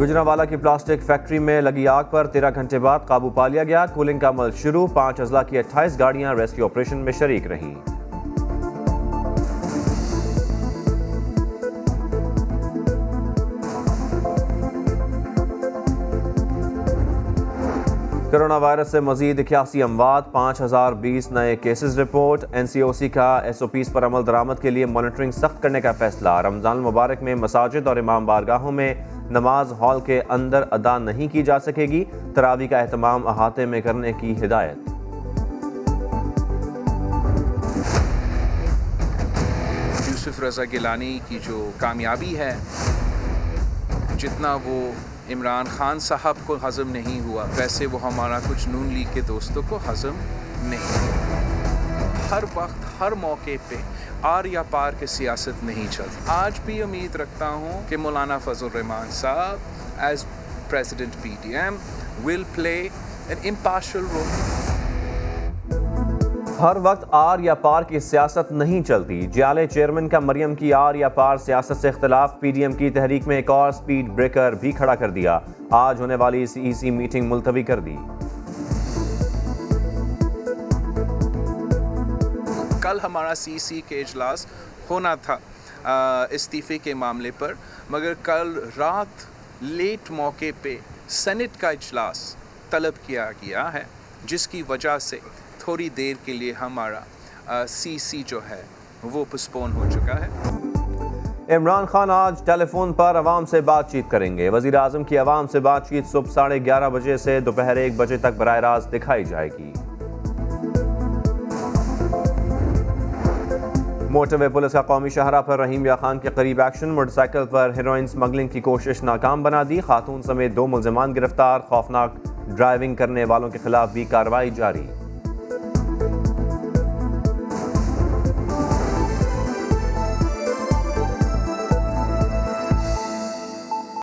گجراوالا کی plastic factory میں لگی آگ پر تیرہ گھنٹے بعد قابو پا لیا گیا۔ کولنگ کا عمل شروع۔ پانچ اضلاع کی اٹھائیس گاڑیاں ریسکیو آپریشن میں شریک رہیں۔ کرونا وائرس سے مزید اکیاسی اموات، پانچ ہزار بیس نئے cases report N C O C کا ایس او پیز پر عمل درامت کے لیے مانیٹرنگ سخت کرنے کا فیصلہ. رمضان المبارک میں مساجد اور امام بارگاہوں میں نماز ہال کے اندر ادا نہیں کی جا سکے گی۔ تراوی کا اہتمام احاطے میں کرنے کی ہدایت۔ یوسف رضا گیلانی کی جو کامیابی ہے، جتنا وہ عمران خان صاحب کو ہضم نہیں ہوا۔ ویسے وہ ہمارا کچھ نون لیگ کے دوستوں کو ہضم نہیں۔ ہوا ہر وقت، ہر موقع پہ آر یا پار کے سیاست نہیں چلتی آج بھی امید رکھتا ہوں کہ Maulana Fazl ur-Rehman sahib as president P T M will play an impartial role ہر وقت آر یا پار کی سیاست نہیں چلتی۔ جیالے چیئرمین کا مریم کی آر یا پار سیاست سے اختلاف۔ پی ڈی ایم کی تحریک میں ایک اور سپیڈ بریکر بھی کھڑا کر دیا۔ آج ہونے والی سی ای سی میٹنگ ملتوی کر دی۔ کل ہمارا سی سی کے اجلاس ہونا تھا استعفے کے معاملے پر۔ مگر کل رات لیٹ موقع پہ سینٹ کا اجلاس طلب کیا گیا ہے، جس کی وجہ سے تھوڑی دیر کے لیے ہمارا سی سی جو ہے، وہ پسپون ہو چکا ہے۔ عمران خان آج ٹیلی فون پر عوام سے بات چیت کریں گے۔ وزیر اعظم کی عوام سے بات چیت صبح ساڑھے گیارہ بجے سے دوپہر ایک بجے تک براہ راست دکھائی جائے گی۔ موٹر وے پولیس کا قومی شہرہ پر رحیم یا خان کے قریب ایکشن، موٹر سائیکل پر ہیروئن سمگلنگ کی کوشش ناکام بنا دی۔ خاتون سمیت دو ملزمان گرفتار، خوفناک ڈرائیونگ کرنے والوں کے خلاف بھی کارروائی جاری۔